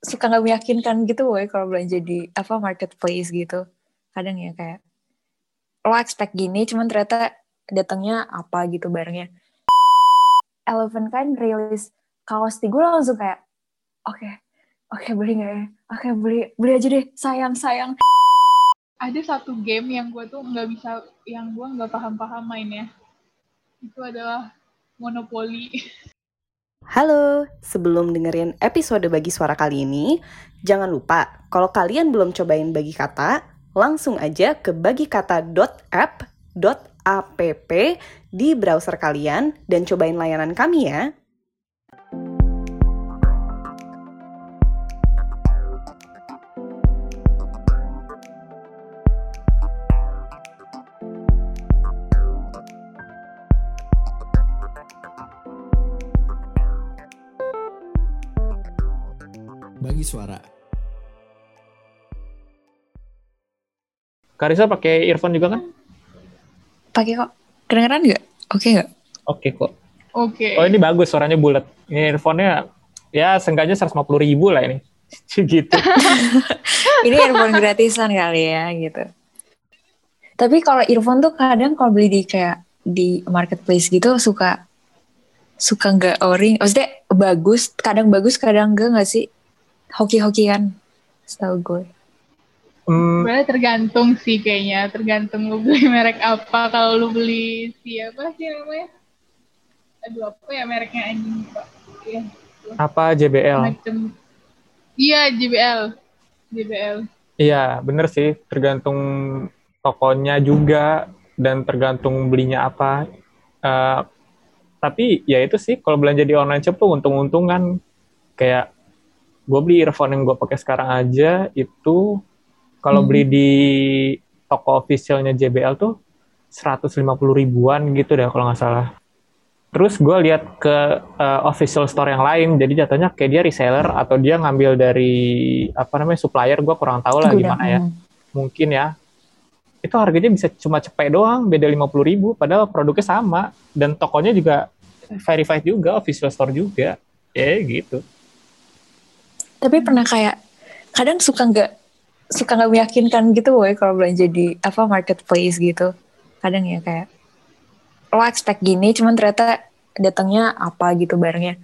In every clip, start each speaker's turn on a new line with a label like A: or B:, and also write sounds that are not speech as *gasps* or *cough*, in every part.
A: suka nggak meyakinkan gitu woy kalau belanja di apa marketplace gitu. Kadang ya kayak lo expect gini cuman ternyata datangnya apa gitu barangnya. Eleven kan rilis kaos di gue langsung kayak oke okay, oke okay, beli nggak ya? Oke okay, beli beli aja deh sayang sayang.
B: Ada satu game yang gue tuh nggak bisa yang gue nggak paham-paham mainnya. Itu adalah monopoli *laughs*
C: Halo, sebelum dengerin episode Bagi Suara kali ini, jangan lupa kalau kalian belum cobain Bagi Kata, langsung aja ke bagikata.app.app di browser kalian dan cobain layanan kami ya.
D: Bagi suara.
E: Karisa pakai earphone juga kan?
A: pakai kok kedengeran nggak oke nggak
E: Oke kok.
B: oke
E: Oh ini bagus suaranya bulat. Ini earphone-nya ya seenggaknya 150 ribu lah ini. *laughs* gitu. *laughs*
A: ini earphone gratisan kali ya gitu tapi kalau earphone tuh kadang kalau beli di kayak di marketplace gitu suka suka nggak ori maksudnya bagus kadang bagus kadang enggak nggak sih hoki-hokian setahu gue
E: Hmm,
B: Sebenarnya tergantung sih kayaknya, tergantung lu beli merek apa. Kalau lu beli siapa sih namanya? Aduh apa ya mereknya anjing pak? Iya,
E: apa JBL?
B: macem. Iya JBL, JBL.
E: Iya bener sih. Tergantung tokonya juga dan tergantung belinya apa. Eh, tapi ya itu sih kalau belanja di online shop tuh untung-untungan kayak gue beli earphone yang gue pakai sekarang aja itu kalau
A: Hmm.
E: beli di toko officialnya JBL tuh 150 ribuan gitu deh kalau nggak salah. Terus gue lihat ke uh, official store yang lain, jadi jatuhnya kayak dia reseller atau dia ngambil dari apa namanya supplier, gue kurang tahu lah
A: Gudang.
E: gimana ya.
A: Hmm.
E: Mungkin ya. Itu harganya bisa cuma cepet doang, beda 50 ribu, padahal produknya sama dan tokonya juga verified juga, official store juga. Ya gitu.
A: Tapi pernah kayak kadang suka nggak suka nggak meyakinkan gitu woy kalau belanja di apa marketplace gitu kadang ya kayak lo expect gini cuman ternyata datangnya apa gitu barangnya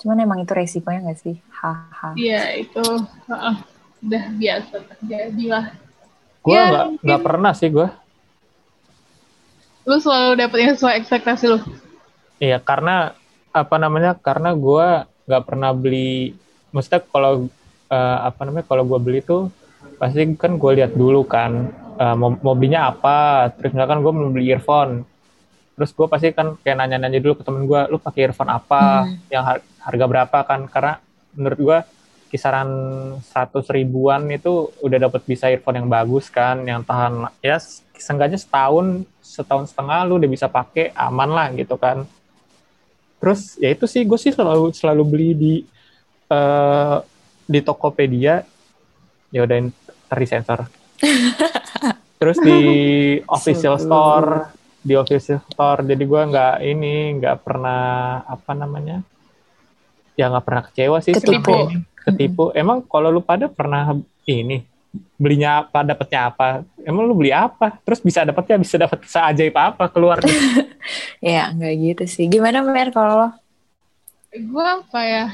A: cuman emang itu resikonya nggak sih haha
B: Iya itu heeh, udah biasa terjadi lah.
E: Gue
B: Ya,
E: nggak nggak pernah sih gue.
B: Lu selalu dapet yang sesuai ekspektasi lu.
E: Iya, karena apa namanya? Karena gua nggak pernah beli. Maksudnya kalau eh, apa namanya? Kalau gua beli tuh pasti kan gue lihat dulu kan eh, mau, mau belinya apa. Terus misalkan gue mau beli earphone, terus gue pasti kan kayak nanya-nanya dulu ke temen gue, lu pakai earphone apa?
A: Hmm.
E: Yang har- harga berapa kan? Karena menurut gua kisaran 100 ribuan itu udah dapat bisa earphone yang bagus kan, yang tahan ya seenggaknya setahun setahun setengah lu udah bisa pakai aman lah gitu kan. Terus ya itu sih gue sih selalu selalu beli di eh di Tokopedia ya udah sensor. *laughs* Terus di *laughs* official store di official store jadi gua nggak ini nggak pernah apa namanya ya nggak pernah kecewa sih
A: Ketipu.
E: ini. ketipu emang kalau lu pada pernah ini belinya apa dapetnya apa emang lu beli apa terus bisa dapetnya bisa dapet seajaib apa keluar *laughs*
A: ya nggak gitu sih gimana mer kalau lo
B: Gue apa ya?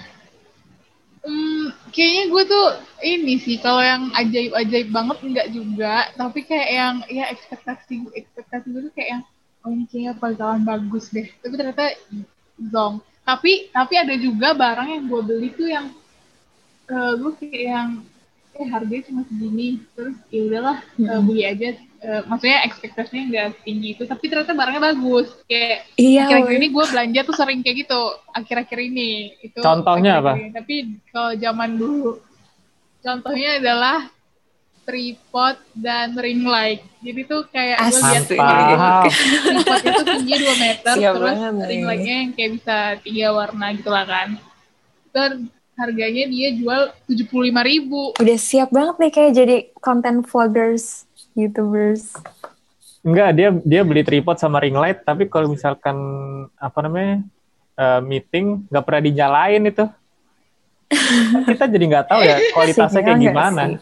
B: Hmm, kayaknya gue tuh ini sih kalau yang ajaib-ajaib banget enggak juga, tapi kayak yang ya ekspektasi ekspektasi gue tuh kayak yang oh ini kayaknya bakalan bagus deh. Tapi ternyata zong. Tapi tapi ada juga barang yang gue beli tuh yang eh gue kayak yang eh harganya cuma segini terus ya udahlah eh,
A: Mm-mm.
B: beli aja Eh, maksudnya ekspektasinya nggak tinggi itu tapi ternyata barangnya bagus. Kayak
A: iya
B: akhir-akhir ini gue belanja tuh sering kayak gitu akhir-akhir ini. Itu
E: Contohnya
B: akhir-akhir
E: apa?
B: ini. tapi kalau zaman dulu contohnya adalah tripod dan ring light. Jadi tuh kayak gue lihat.
E: Mantap.
B: tripod itu tinggi 2 meter
A: Siap
B: terus
A: banget
B: ring lightnya yang kayak bisa tiga warna gitu lah kan. Terus harganya dia jual 75.000 ribu.
A: Udah siap banget nih kayak jadi content vloggers youtubers
E: Enggak, dia dia beli tripod sama ring light, tapi kalau misalkan apa namanya eh, meeting nggak pernah dinyalain itu. *laughs* kita jadi nggak tahu ya kualitasnya kayak gimana,
A: sih?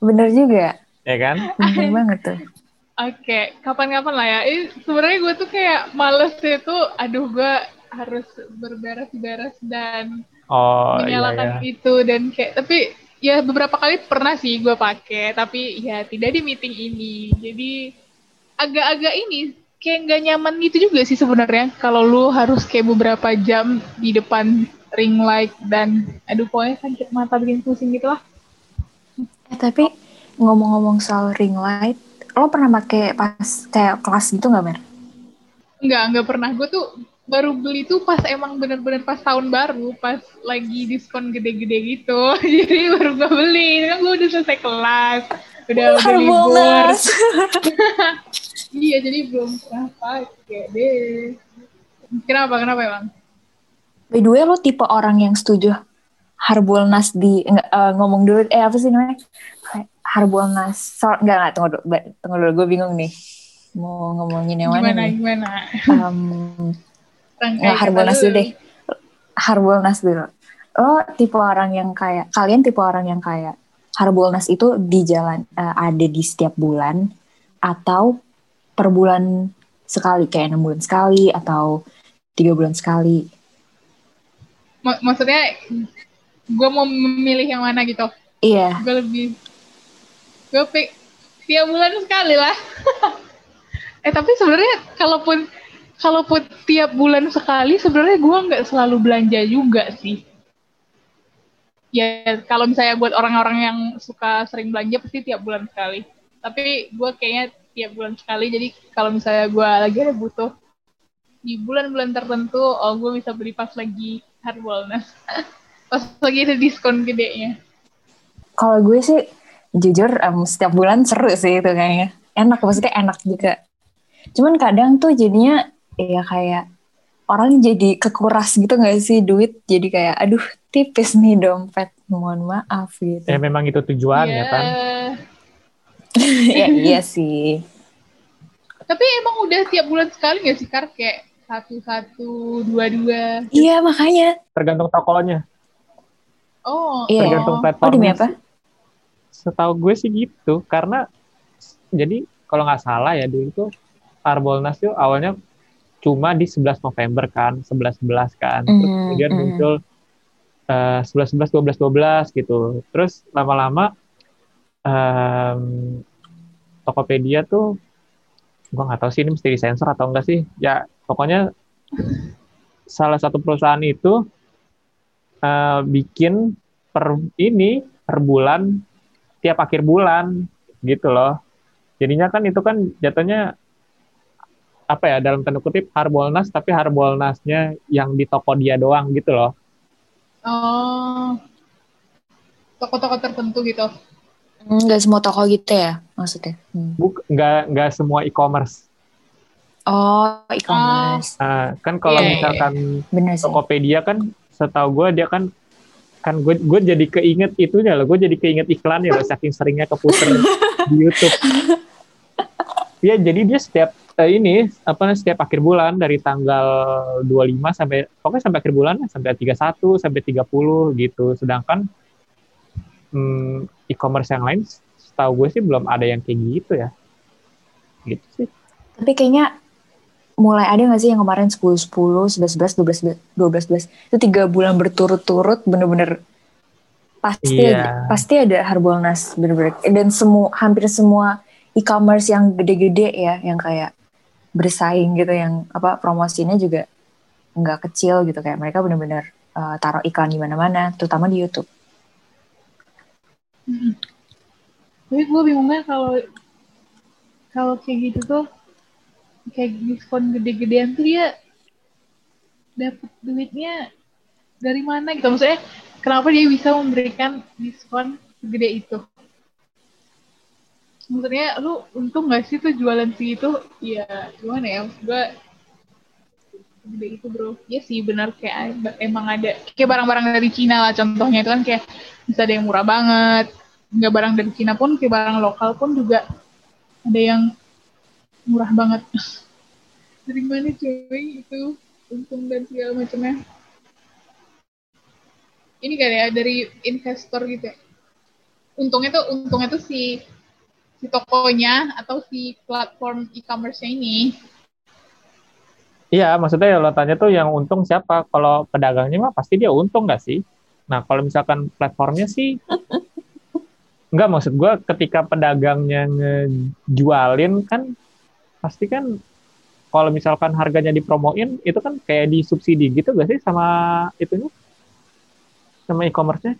A: Bener juga.
E: ya kan?
A: Bener banget tuh.
B: Oke, kapan-kapan lah ya. Ini sebenarnya gue tuh kayak males itu, aduh gue harus berberes-beres dan
E: Oh iya
B: menyalakan
E: ya.
B: itu dan kayak tapi ya beberapa kali pernah sih gue pakai tapi ya tidak di meeting ini. Jadi agak-agak ini kayak nggak nyaman gitu juga sih sebenarnya. Kalau lu harus kayak beberapa jam di depan ring light dan aduh pokoknya sakit mata bikin pusing gitu lah
A: Eh, tapi ngomong-ngomong soal ring light, lo pernah pakai pas kayak kelas gitu nggak Mer?
B: nggak nggak pernah. Gue tuh baru beli tuh pas emang bener-bener pas tahun baru pas lagi diskon gede-gede gitu *laughs* jadi baru gue beli kan gue udah selesai kelas udah udah libur. *laughs* Iya, jadi belum pernah pakai deh. Kenapa? Kenapa emang?
A: By the way, lo tipe orang yang setuju Harbolnas di eh, ngomong dulu eh apa sih namanya? Harbolnas. So, enggak enggak tunggu dulu. Tunggu dulu gue bingung nih. Mau ngomongin yang mana
B: Gimana,
A: nih?
B: gimana?
A: Um,
B: Kata
A: Harbolnas
B: lu.
A: dulu deh. Harbolnas dulu. Lo tipe orang yang kayak kalian tipe orang yang kayak Harbolnas itu di jalan eh, ada di setiap bulan atau per bulan sekali kayak enam bulan sekali atau tiga bulan sekali.
B: Mak- maksudnya, gue mau memilih yang mana gitu.
A: Iya.
B: Gue lebih, gue pik tiap bulan sekali lah. *laughs* eh tapi sebenarnya kalaupun kalaupun tiap bulan sekali sebenarnya gue nggak selalu belanja juga sih. Ya kalau misalnya buat orang-orang yang suka sering belanja pasti tiap bulan sekali. Tapi gue kayaknya tiap bulan sekali. Jadi kalau misalnya gue lagi ada butuh di bulan-bulan tertentu, oh gue bisa beli pas lagi Harbolnas. *laughs* pas lagi ada diskon gedenya.
A: Kalau gue sih jujur em, setiap bulan seru sih itu kayaknya. Enak maksudnya enak juga. Cuman kadang tuh jadinya ya kayak orang jadi kekuras gitu gak sih duit jadi kayak aduh tipis nih dompet mohon maaf gitu.
E: Ya memang itu tujuannya
B: Iya.
E: kan. *laughs*
A: ya iya sih.
B: Tapi emang udah tiap bulan sekali nggak sih Kar? Kayak satu-satu, dua-dua.
A: Iya makanya.
E: Tergantung tokonya.
B: Oh,
A: Iya.
E: Tergantung
B: oh.
A: Oh demi apa?
E: Setahu gue sih gitu. Karena jadi kalau nggak salah ya dulu tuh Harbolnas tuh awalnya cuma di 11 November kan, 11-11 kan. Terus
A: Mm,
E: kemudian
A: mm.
E: muncul eh, 11-11, 12-12 gitu. Terus lama-lama em, Tokopedia tuh gua nggak tahu sih ini mesti disensor atau enggak sih. Ya pokoknya salah satu perusahaan itu eh, bikin per ini per bulan tiap akhir bulan gitu loh. Jadinya kan itu kan jatuhnya apa ya dalam tanda kutip Harbolnas tapi Harbolnasnya yang di toko dia doang gitu loh.
B: Oh. Toko-toko tertentu gitu.
A: Enggak semua toko gitu ya maksudnya. Hmm.
E: Buk, nggak nggak semua e-commerce.
A: Oh e-commerce.
E: Nah, kan kalau
B: Iya, iya,
E: misalkan
A: Bener sih.
E: Tokopedia kan setahu gue dia kan kan gue gue jadi keinget itunya loh gue jadi keinget iklan ya loh saking seringnya keputer *laughs* di YouTube ya jadi dia setiap eh, ini apa setiap akhir bulan dari tanggal 25 sampai pokoknya sampai akhir bulan sampai 31 sampai 30 gitu sedangkan hmm, e-commerce yang lain setahu gue sih belum ada yang kayak gitu ya gitu sih
A: Tapi kayaknya mulai ada gak sih yang kemarin 10, 10, 11, 11, 12, 12, 12. Itu tiga bulan berturut-turut bener-bener pasti
E: Iya.
A: ada, pasti ada Harbolnas bener-bener. Dan semua hampir semua e-commerce yang gede-gede ya, yang kayak bersaing gitu, yang apa promosinya juga nggak kecil gitu kayak mereka bener-bener uh, taruh iklan di mana-mana, terutama di YouTube.
B: Mm-mm. Tapi gue bingungnya kalau kalau kayak gitu tuh kayak diskon gede-gedean tuh dia dapat duitnya dari mana gitu maksudnya kenapa dia bisa memberikan diskon segede itu maksudnya lu untung gak sih tuh jualan segitu ya gimana ya? Maksud gue gede itu bro. Ya sih benar. Kayak emang ada. Kayak barang-barang dari Cina lah contohnya. Itu kan kayak bisa ada yang murah banget. Nggak barang dari Cina pun kayak barang lokal pun juga ada yang murah banget. *laughs* Dari mana cuy itu? Untung dan segala macamnya. Ini kali ya dari investor gitu ya. Untungnya tuh untungnya tuh si si tokonya atau si platform e-commerce ini.
E: Iya, maksudnya lo tanya tuh yang untung siapa? Kalau pedagangnya mah pasti dia untung nggak sih? Nah, kalau misalkan platformnya sih, nggak maksud gue ketika pedagangnya ngejualin kan pasti kan kalau misalkan harganya dipromoin itu kan kayak disubsidi gitu gak sih sama itunya sama e-commerce-nya?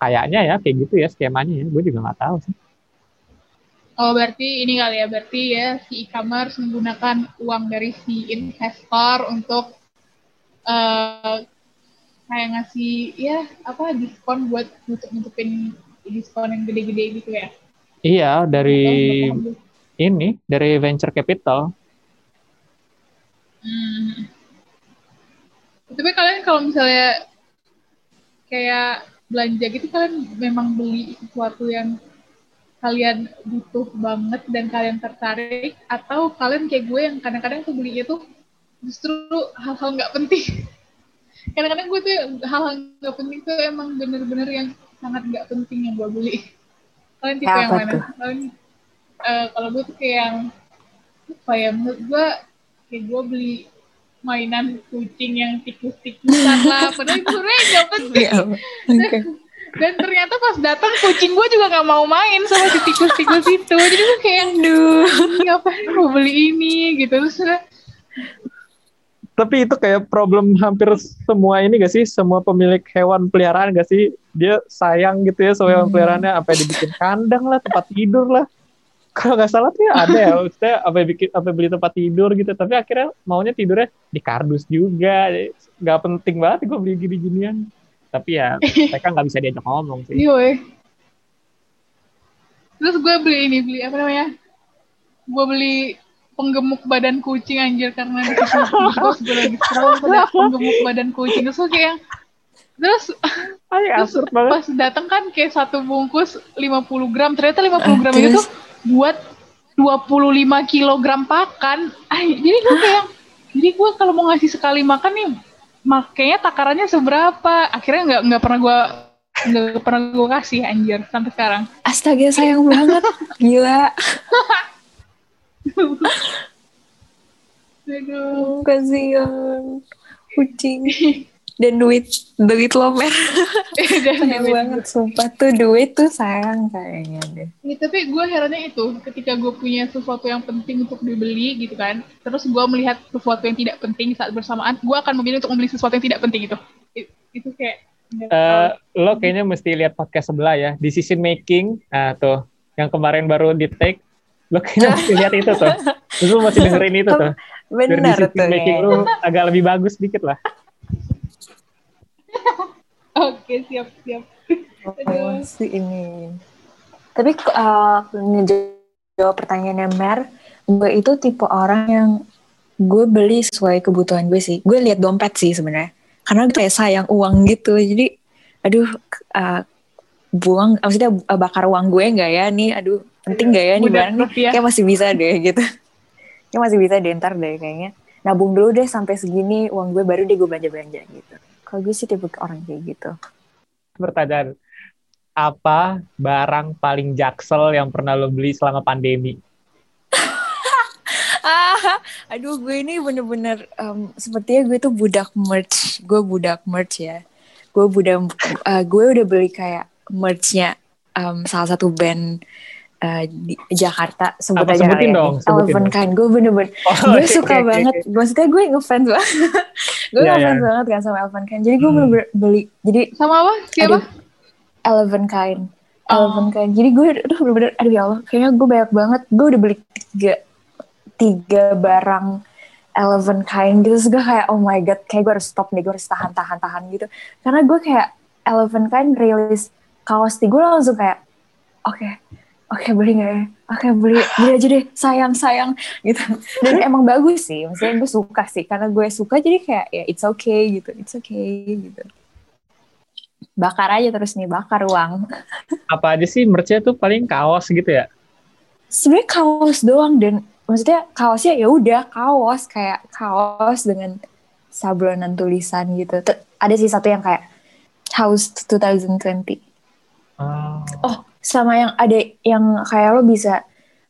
E: Kayaknya ya kayak gitu ya skemanya ya. Gue juga nggak tahu sih.
B: Oh berarti ini kali ya, berarti ya si e-commerce menggunakan uang dari si investor untuk uh, kayak ngasih ya apa diskon buat nutup nutupin diskon yang gede-gede gitu ya?
E: Iya dari ini dari venture capital.
B: Hmm. Tapi kalian kalau misalnya kayak belanja gitu kalian memang beli sesuatu yang kalian butuh banget dan kalian tertarik atau kalian kayak gue yang kadang-kadang tuh belinya tuh justru hal-hal nggak penting. *laughs* Kadang-kadang gue tuh hal-hal nggak penting tuh emang bener-bener yang sangat nggak penting yang gue beli. Kalian tipe yang mana? kalian uh, kalau gue tuh kayak yang apa ya menurut gue kayak gue beli mainan kucing yang tikus-tikusan lah. Padahal itu sebenarnya nggak *laughs* penting. yeah, okay dan ternyata pas datang kucing gue juga nggak mau main sama si tikus-tikus itu. Jadi gue kayak aduh. Ngapain mau beli ini? Gitu. Terus
E: tapi itu kayak problem hampir semua ini gak sih? Semua pemilik hewan peliharaan gak sih? Dia sayang gitu ya sama hewan hmm. peliharaannya apa dibikin kandang lah tempat tidur lah. Kalau nggak salah tuh ya ada ya maksudnya apa bikin apa beli tempat tidur gitu. Tapi akhirnya maunya tidurnya di kardus juga. Nggak penting banget gue beli gini-ginian tapi ya *laughs* mereka nggak bisa diajak ngomong sih.
B: Iya terus gue beli ini beli apa namanya? Gue beli penggemuk badan kucing anjir karena di terus *laughs* gue lagi scroll ada penggemuk badan kucing. Terus kayak terus
E: Ay, *laughs* terus banget.
B: pas datang kan kayak satu bungkus 50 gram ternyata 50 gram itu tuh buat 25 kilogram pakan. Ay, jadi gue kayak jadi gue kalau mau ngasih sekali makan nih makanya takarannya seberapa? Akhirnya nggak nggak pernah gue nggak pernah gue kasih anjir sampai sekarang.
A: Astaga sayang banget. Gila. *laughs*
B: Aduh.
A: kasihan. Kucing *laughs* dan duit duit lo mer. *laughs* Sayang banget sumpah. Tuh duit tuh sayang kayaknya deh.
B: Ya, tapi gue herannya itu ketika gue punya sesuatu yang penting untuk dibeli gitu kan terus gue melihat sesuatu yang tidak penting saat bersamaan gue akan memilih untuk membeli sesuatu yang tidak penting itu. Itu kayak
E: uh, lo kayaknya mesti lihat podcast sebelah ya decision making. Nah tuh yang kemarin baru di take lo kayaknya mesti lihat itu tuh. Terus *laughs* lo masih dengerin itu tuh.
A: Benar
E: tuh. making lo agak lebih bagus dikit lah *laughs*
B: Oke, siap, siap.
A: Oh, si ini. Tapi uh, ngejawab pertanyaannya Mer, gue itu tipe orang yang gue beli sesuai kebutuhan gue sih. Gue lihat dompet sih sebenarnya. Karena gue kayak sayang uang gitu. Jadi, aduh, uh, buang, maksudnya uh, bakar uang gue nggak ya nih? Aduh, penting nggak ya nih barang nih? Kayak masih bisa deh gitu. Kayak masih bisa deh ntar deh kayaknya. Nabung dulu deh sampai segini uang gue baru deh gue belanja-belanja gitu. Kalau gue sih tipe orang kayak gitu.
E: Pertanyaan, apa barang paling jaksel yang pernah lo beli selama pandemi? *laughs*
A: ah, aduh gue ini bener-bener um, sepertinya gue tuh budak merch. Gue budak merch ya. Gue budak, uh, gue udah beli kayak merchnya um, salah satu band uh, di Jakarta sebut
E: Apa,
A: aja
E: sebutin
A: ya.
E: dong, Eleven
A: Kind gue bener-bener oh, gue okay, suka okay, banget. okay. maksudnya gue ngefans banget. *laughs* Gue yeah, ngefans yeah. banget kan sama Eleven Kind jadi gue hmm. bener-bener beli. Jadi
B: sama apa? Siapa?
A: Eleven Kind oh. Eleven Kind jadi gue aduh bener-bener aduh ya Allah kayaknya gue banyak banget. Gue udah beli tiga tiga barang Eleven Kind gitu. Terus gue kayak oh my god kayak gue harus stop nih gue harus tahan-tahan tahan gitu. Karena gue kayak Eleven Kind rilis kaos di gue langsung kayak oke okay, oke okay, beli nggak ya? Oke okay, beli. Beli aja deh. Sayang sayang. Gitu. Dan emang bagus sih. Maksudnya gue suka sih. Karena gue suka jadi kayak ya it's okay gitu. It's okay gitu. Bakar aja terus nih. Bakar uang.
E: Apa aja sih? Merchnya tuh paling kaos gitu ya?
A: Sebenarnya kaos doang. Dan maksudnya kaosnya ya udah kaos. Kayak kaos dengan sablonan tulisan gitu. Ada sih satu yang kayak House 2020.
E: Ah,
A: Oh, sama yang ada yang kayak lo bisa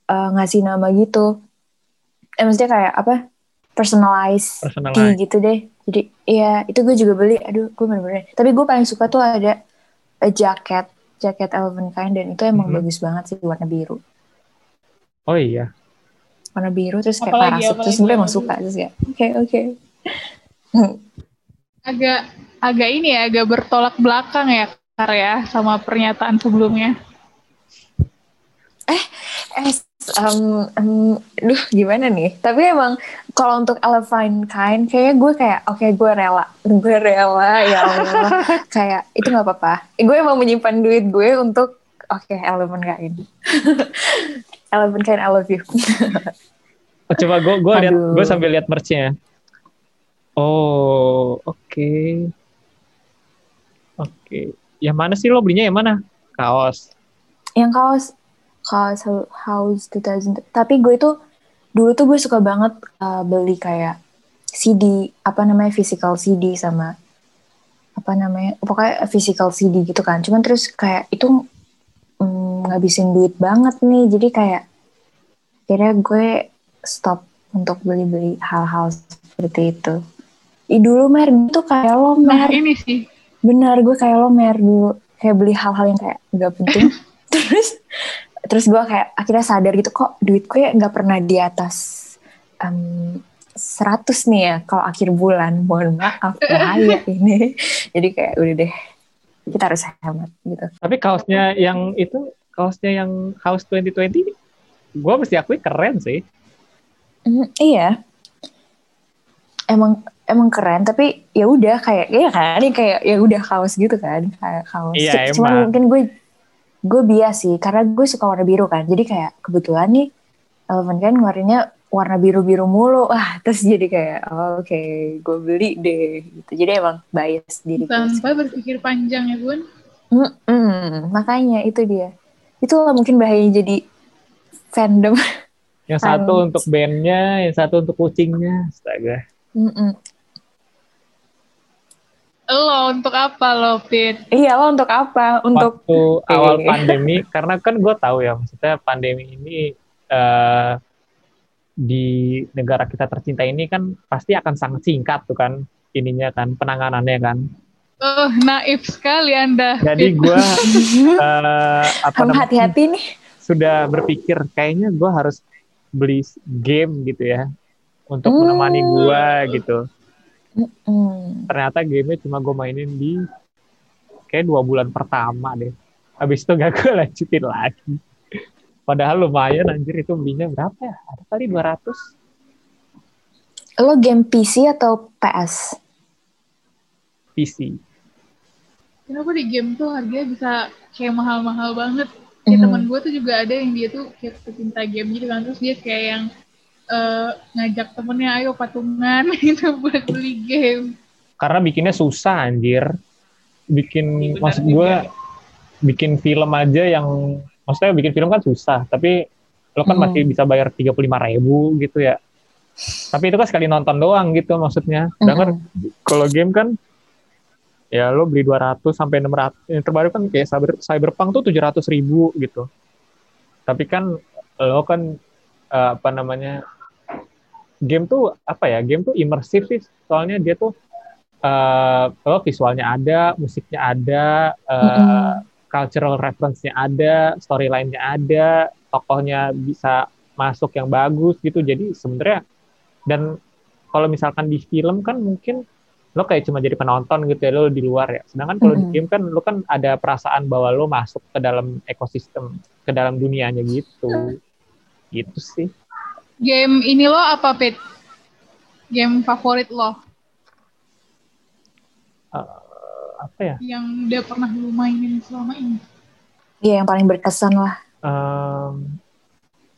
A: uh, ngasih nama gitu. Eh maksudnya kayak apa? Personalize
E: personal
A: key gitu deh. Jadi iya itu gue juga beli. Aduh, gue bener-bener. Tapi gue paling suka tuh ada a jacket, jacket Elven Kind dan itu emang
E: Mhm.
A: bagus banget sih warna biru.
E: Oh iya.
A: Warna biru terus kayak
B: Apalagi,
A: parasut. Terus
B: apalagi,
A: gue emang suka terus kayak oke oke.
B: Agak agak ini ya, agak bertolak belakang ya karya sama pernyataan sebelumnya.
A: Eh um, um, duh gimana nih tapi emang kalau untuk Elevine Kind kayaknya gue kayak oke gue rela gue rela ya Allah *laughs* kayak itu nggak apa-apa gue emang menyimpan duit gue untuk oke Elevine Kind Elevine *laughs* Kind I love you *laughs*
E: Oh, coba gue gue lihat gue sambil lihat merchnya. Oh, oke. Oke. Yang mana sih lo belinya yang mana? Kaos.
A: yang kaos House 2000 tapi gue tuh dulu tuh gue suka banget uh, beli kayak CD apa namanya physical CD sama apa namanya pokoknya physical CD gitu kan. Cuman terus kayak itu mm, ngabisin duit banget nih. Jadi kayak akhirnya gue stop untuk beli-beli hal-hal seperti itu. Ih, dulu mer itu kayak lo
B: Nah,
A: mer.
B: ini sih.
A: benar gue kayak lo mer dulu kayak beli hal-hal yang kayak nggak penting. *laughs* Terus terus gue kayak akhirnya sadar gitu kok duit gue nggak pernah di atas em, 100 nih ya kalau akhir bulan? Mohon maaf *laughs* bahaya ini. Jadi kayak udah deh kita harus hemat gitu.
E: Tapi kaosnya yang itu, kaosnya yang House 2020, gue mesti akui keren sih.
A: Hmm, iya. Emang emang keren tapi ya udah kayak ya kan? Ini kayak ya udah kaos gitu kan kayak kaos.
E: Iya,
A: cuman
E: emang.
A: mungkin gue gue bias sih karena gue suka warna biru kan jadi kayak kebetulan nih Elven kan ngeluarinnya warna biru biru mulu wah terus jadi kayak oh, oke gue beli deh gitu jadi emang bias diri.
B: Tanpa berpikir panjang ya, Bun.
A: Mm-mm, makanya itu dia itu lah mungkin bahayanya jadi fandom
E: Yang satu untuk bandnya, yang satu untuk kucingnya. Astaga.
A: Mm-mm.
B: Lo untuk apa lo, Pit?
A: iya lo untuk apa untuk
E: Waktu awal
A: Oke.
E: pandemi, karena kan gue tahu ya, maksudnya pandemi ini eh, di negara kita tercinta ini kan pasti akan sangat singkat tuh kan ininya kan penanganannya kan.
B: Oh, naif sekali Anda.
E: Jadi gue *laughs* eh, apa
A: kamu
E: namanya,
A: hati-hati nih
E: sudah berpikir kayaknya gue harus beli game gitu ya untuk
A: Hmm.
E: menemani gue gitu.
A: Mm.
E: Ternyata gamenya cuma gue mainin di kayak dua bulan pertama deh. Habis itu gak gue *laughs* lanjutin lagi. Padahal lumayan anjir itu belinya berapa ya? Ada kali 200
A: Lo game PC atau PS?
E: PC.
B: Kenapa di game tuh harganya bisa kayak mahal-mahal banget? Kayak
A: Mhm.
B: temen gue tuh juga ada yang dia tuh kayak pecinta game gitu kan. Terus dia kayak yang eh, ngajak temennya ayo patungan *laughs* gitu buat beli game.
E: Karena bikinnya susah anjir. Bikin maksud gue bikin film aja yang maksudnya bikin film kan susah, tapi lo kan
A: Hmm.
E: masih bisa bayar 35 ribu gitu ya. Tapi itu kan sekali nonton doang gitu maksudnya. Sedangkan kalau game kan ya lo beli 200 sampai 600 yang terbaru kan kayak cyber cyberpunk tuh 700 ribu gitu tapi kan lo kan eh, apa namanya game tuh apa ya game tuh imersif sih. Soalnya dia tuh eh lo visualnya ada musiknya ada eh,
A: Mm-mm.
E: cultural reference-nya ada storyline-nya ada tokohnya bisa masuk yang bagus gitu. Jadi sebenarnya dan kalau misalkan di film kan mungkin lo kayak cuma jadi penonton gitu ya lo di luar ya. Sedangkan kalau di
A: Mhm.
E: game kan lo kan ada perasaan bahwa lo masuk ke dalam ekosistem ke dalam dunianya gitu. Gitu sih
B: Game ini lo apa, Pit? Game favorit lo
E: Eh, apa ya
B: yang udah pernah lo mainin selama ini?
A: Iya yang paling berkesan lah.
E: Em,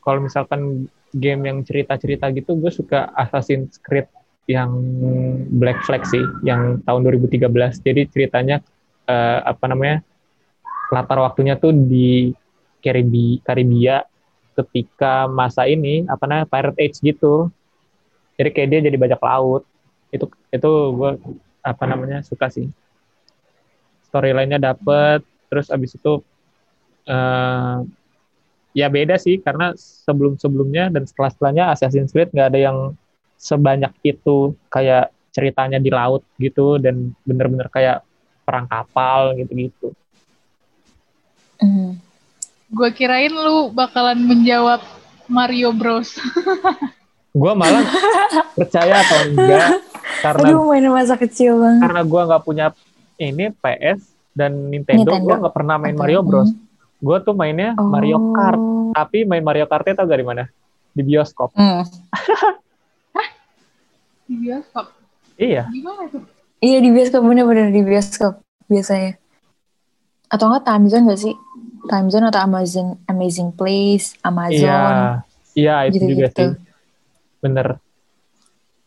E: kalau misalkan game yang cerita-cerita gitu gue suka Assassin's Creed yang Black Flag sih yang tahun 2013 jadi ceritanya eh, apa namanya latar waktunya tuh di Karibi Karibia ketika masa ini apa namanya Pirate Age gitu jadi kayak dia jadi bajak laut itu itu gue apa namanya suka sih storyline-nya dapet terus abis itu eh ya beda sih karena sebelum-sebelumnya dan setelah-setelahnya Assassin's Creed nggak ada yang sebanyak itu kayak ceritanya di laut gitu dan bener-bener kayak perang kapal gitu-gitu.
A: Hmm.
B: Gue kirain lu bakalan menjawab Mario Bros. *laughs*
E: Gue malah percaya atau enggak karena
A: Aduh main masa kecil banget.
E: karena gue nggak punya ini PS dan Nintendo,
A: Nintendo.
E: gue nggak pernah main Mario Bros.
A: hmm.
E: Gue tuh mainnya
A: Oh.
E: Mario Kart, tapi main Mario Kartnya tau dari mana? Di bioskop.
A: Hmm. *laughs*
B: Di bioskop.
E: Iya,
B: Gimana tuh?
A: Iya di bioskop bener-bener di bioskop biasanya. Atau enggak time zone gak sih? Time zone atau Amazon Amazing Place, Amazon.
E: iya, iya itu juga
A: gitu-gitu.
E: sih, bener.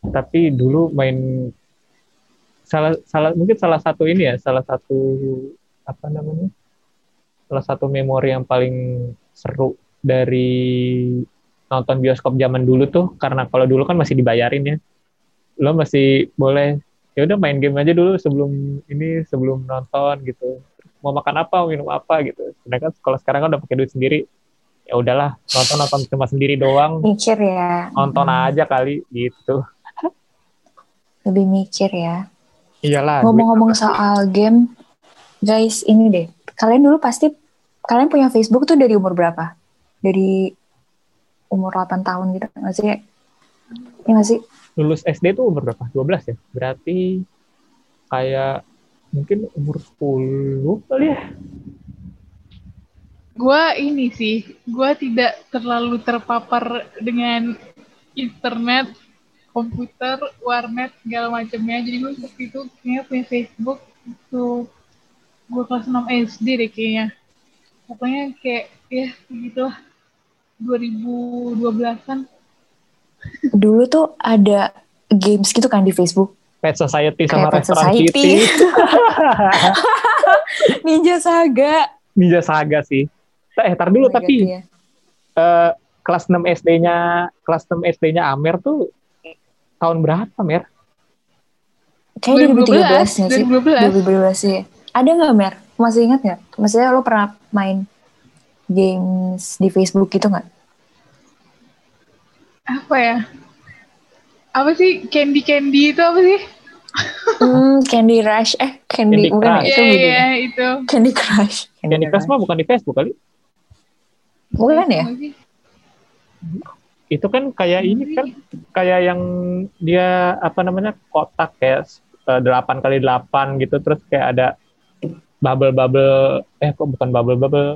E: Tapi dulu main salah salah mungkin salah satu ini ya, salah satu apa namanya? Salah satu memori yang paling seru dari nonton bioskop zaman dulu tuh karena kalau dulu kan masih dibayarin ya. Lo masih boleh ya udah main game aja dulu sebelum ini sebelum nonton gitu. Mau makan apa, minum apa gitu. Sedangkan kalau sekarang kan udah pakai duit sendiri. Ya udahlah, nonton nonton cuma sendiri doang.
A: Mikir ya.
E: Nonton
A: Hmm.
E: aja kali gitu.
A: Lebih mikir ya.
E: Iyalah.
A: Ngomong-ngomong soal game, guys ini deh. Kalian dulu pasti kalian punya Facebook tuh dari umur berapa? Dari umur 8 tahun gitu nggak sih? Iya nggak sih?
E: lulus SD tuh umur berapa? 12 ya? Berarti kayak mungkin umur 10 kali ya?
B: Gue ini sih, gue tidak terlalu terpapar dengan internet, komputer, warnet, segala macamnya. Jadi gue waktu itu kayaknya punya Facebook itu gue kelas 6 SD deh kayaknya. Pokoknya kayak ya begitu lah. 2012-an.
A: Dulu tuh ada games gitu kan di Facebook.
E: Pet Society sama
A: Kayak Pet
E: Restoran
A: Society.
E: City. *laughs*
A: Ninja Saga.
E: Ninja Saga sih. Eh, tar dulu
A: Oh my God,
E: tapi
A: iya.
E: eh, kelas 6 SD-nya kelas 6 SD-nya Amer tuh tahun berapa, Mer?
A: Kayaknya 2013 nggak sih?
B: 2012.
A: 2012 sih. Ada nggak Mer? Masih ingat nggak? Maksudnya lo pernah main games di Facebook gitu nggak?
B: Apa ya? Apa sih Candy Candy itu apa sih?
A: Hmm, Candy Rush. Eh, Candy,
E: Candy
A: bukan ya?
E: Crush.
A: Itu
B: Iya
A: beda.
B: iya itu.
A: Candy Crush.
E: Candy Crush mah bukan di Facebook kali.
A: Bukan ya?
B: Apa sih?
E: Itu kan kayak ini kan kayak yang dia apa namanya kotak kayak eh, delapan kali delapan gitu terus kayak ada bubble bubble eh kok bukan bubble bubble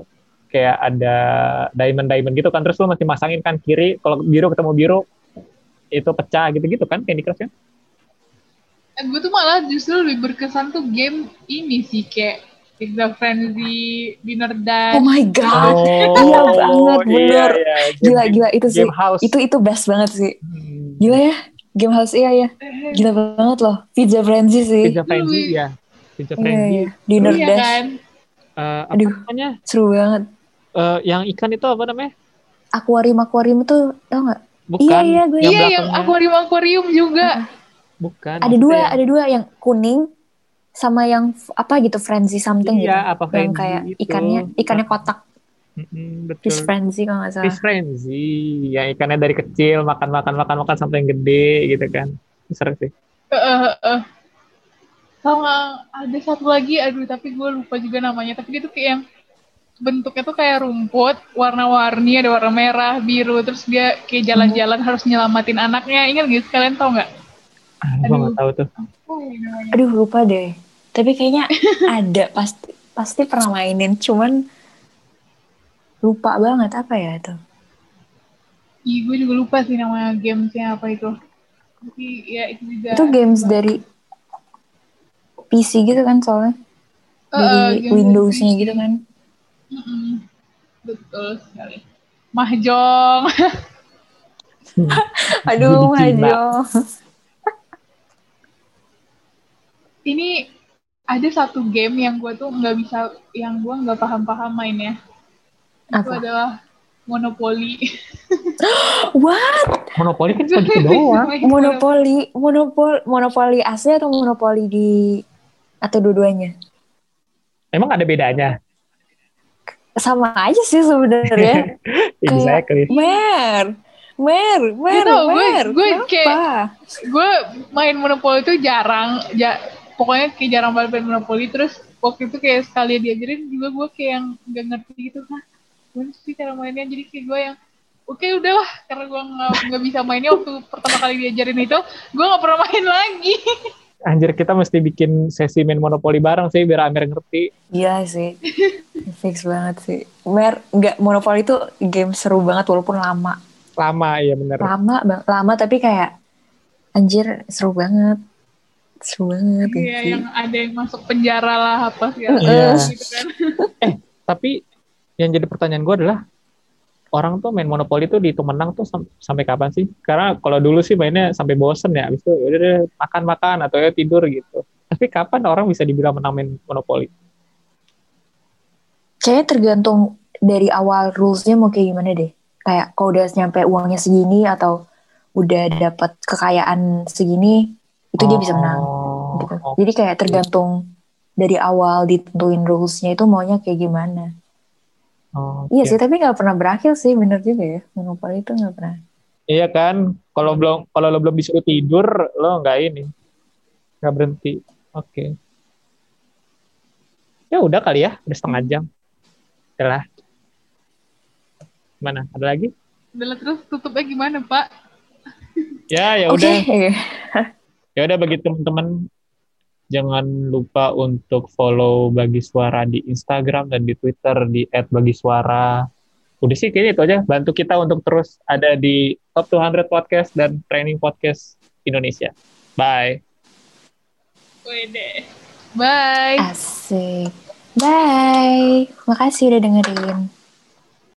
E: kayak ada diamond diamond gitu kan terus lo masih masangin kan kiri kalau biru ketemu biru itu pecah gitu gitu kan Candy Crush ya
B: Eh, gue tuh malah justru lebih berkesan tuh game ini sih kayak Pizza Frenzy, Dinner Dash.
A: Oh my god. *laughs* *laughs* Iya banget, bener.
E: iya,
A: Gila, gila itu sih.
E: game house
A: Itu itu best banget sih.
E: Hmm.
A: Gila ya. Game House iya ya. Gila banget loh. Pizza Frenzy sih.
E: Pizza Frenzy ya Pizza
A: Iya,
E: Frenzy
A: iya. Dinner
B: Iya
A: Dash.
B: kan?
E: Eh, apa
A: Aduh.
E: namanya
A: Seru banget.
E: Eh, yang ikan itu apa namanya
A: Akuarium akuarium itu tau nggak?
E: Bukan
A: Iya, iya, gue-
E: yang
B: Iya yang
E: belakangnya.
B: akuarium akuarium juga.
E: bukan
A: Ada dua,
E: yang-
A: ada dua yang kuning sama yang apa gitu frenzy something gitu.
E: Iya, apa
A: yang kayak
E: itu.
A: ikannya ikannya kotak
E: Mm-mm, betul.
A: fish frenzy kalau nggak salah.
E: Fish frenzy, yang ikannya dari kecil makan makan makan makan sampai yang gede gitu kan. Seru sih.
B: Eh, eh, eh. Sama ada satu lagi, aduh tapi gue lupa juga namanya. Tapi dia tuh kayak yang bentuknya tuh kayak rumput, warna-warni, ada warna merah, biru, terus dia kayak jalan-jalan harus nyelamatin anaknya. Ingat gitu, kalian tau nggak?
E: Gua nggak tahu tuh.
A: Aduh lupa deh. Tapi kayaknya ada pasti pasti pernah mainin, cuman lupa banget apa ya itu.
B: Ih, gue juga lupa sih nama gamesnya apa itu. Tapi ya itu juga.
A: Itu games dari PC gitu kan soalnya
B: eh,
A: dari Windows-nya gitu kan.
B: Betul sekali. Mahjong. *laughs*
A: Aduh. Hajo.
B: Ini ada satu game yang gue tuh nggak bisa, yang gue nggak paham-paham mainnya. Itu
A: Apa?
B: adalah Monopoly. *gasps*
A: What?
E: Monopoli kan cuma gitu doang.
A: Monopoli, monopol, monopoli asli atau monopoli di atau dua-duanya?
E: Emang ada bedanya?
A: Sama aja sih sebenarnya. *laughs*
E: exactly.
A: Mer, Mer, Mer,
B: Gitu, gue-
A: Mer.
B: gue
A: kenapa?
B: kayak- gue main monopoli itu jarang ja, pokoknya kayak jarang banget main monopoli terus waktu itu kayak sekali diajarin juga gue kayak yang gak ngerti gitu kan gimana sih cara mainnya jadi kayak gue yang oke udahlah karena gue nggak nggak bisa mainnya waktu pertama kali diajarin itu gue nggak pernah main lagi *laughs*
E: Anjir kita mesti bikin sesi main monopoli bareng sih biar Amir ngerti.
A: Iya sih. Fix banget sih. Mer, nggak Monopoly itu game seru banget walaupun lama.
E: Lama ya bener.
A: Lama, bang- lama tapi kayak anjir seru banget. Seru banget gitu
B: Iya
A: sih.
B: yang ada yang masuk penjara lah apa segala
E: Iya.
B: gitu kan
E: Tapi yang jadi pertanyaan gue adalah orang tuh main monopoli tuh dihitung menang tuh sam- sampai kapan sih? Karena kalau dulu sih mainnya sampai bosen ya, habis itu ya udah deh makan-makan atau ya tidur gitu. Tapi kapan orang bisa dibilang menang main monopoli?
A: Kayaknya tergantung dari awal rules-nya mau kayak gimana deh. Kayak kalau udah nyampe uangnya segini atau udah dapat kekayaan segini, itu dia bisa menang.
E: Oh,
A: Gitu.
E: oke.
A: Jadi kayak tergantung dari awal ditentuin rules-nya itu maunya kayak gimana.
E: Oh,
A: Iya
E: oke.
A: sih, tapi nggak pernah berakhir sih, bener juga ya. Monopoly itu nggak pernah.
E: Iya kan, kalau belum kalau lo belum disuruh tidur, lo nggak ini, nggak berhenti. Oke. Ya udah kali ya, udah setengah jam. Udah lah. Gimana? Ada lagi?
B: udah terus tutupnya gimana pak
E: Ya, ya udah. *laughs* Ya udah bagi teman-teman jangan lupa untuk follow Bagi Suara di Instagram dan di Twitter di @bagisuara. Udah sih kayaknya itu aja. Bantu kita untuk terus ada di Top 200 Podcast dan Training Podcast Indonesia. Bye.
B: Wede. bye
A: Asik. Bye. Makasih udah dengerin.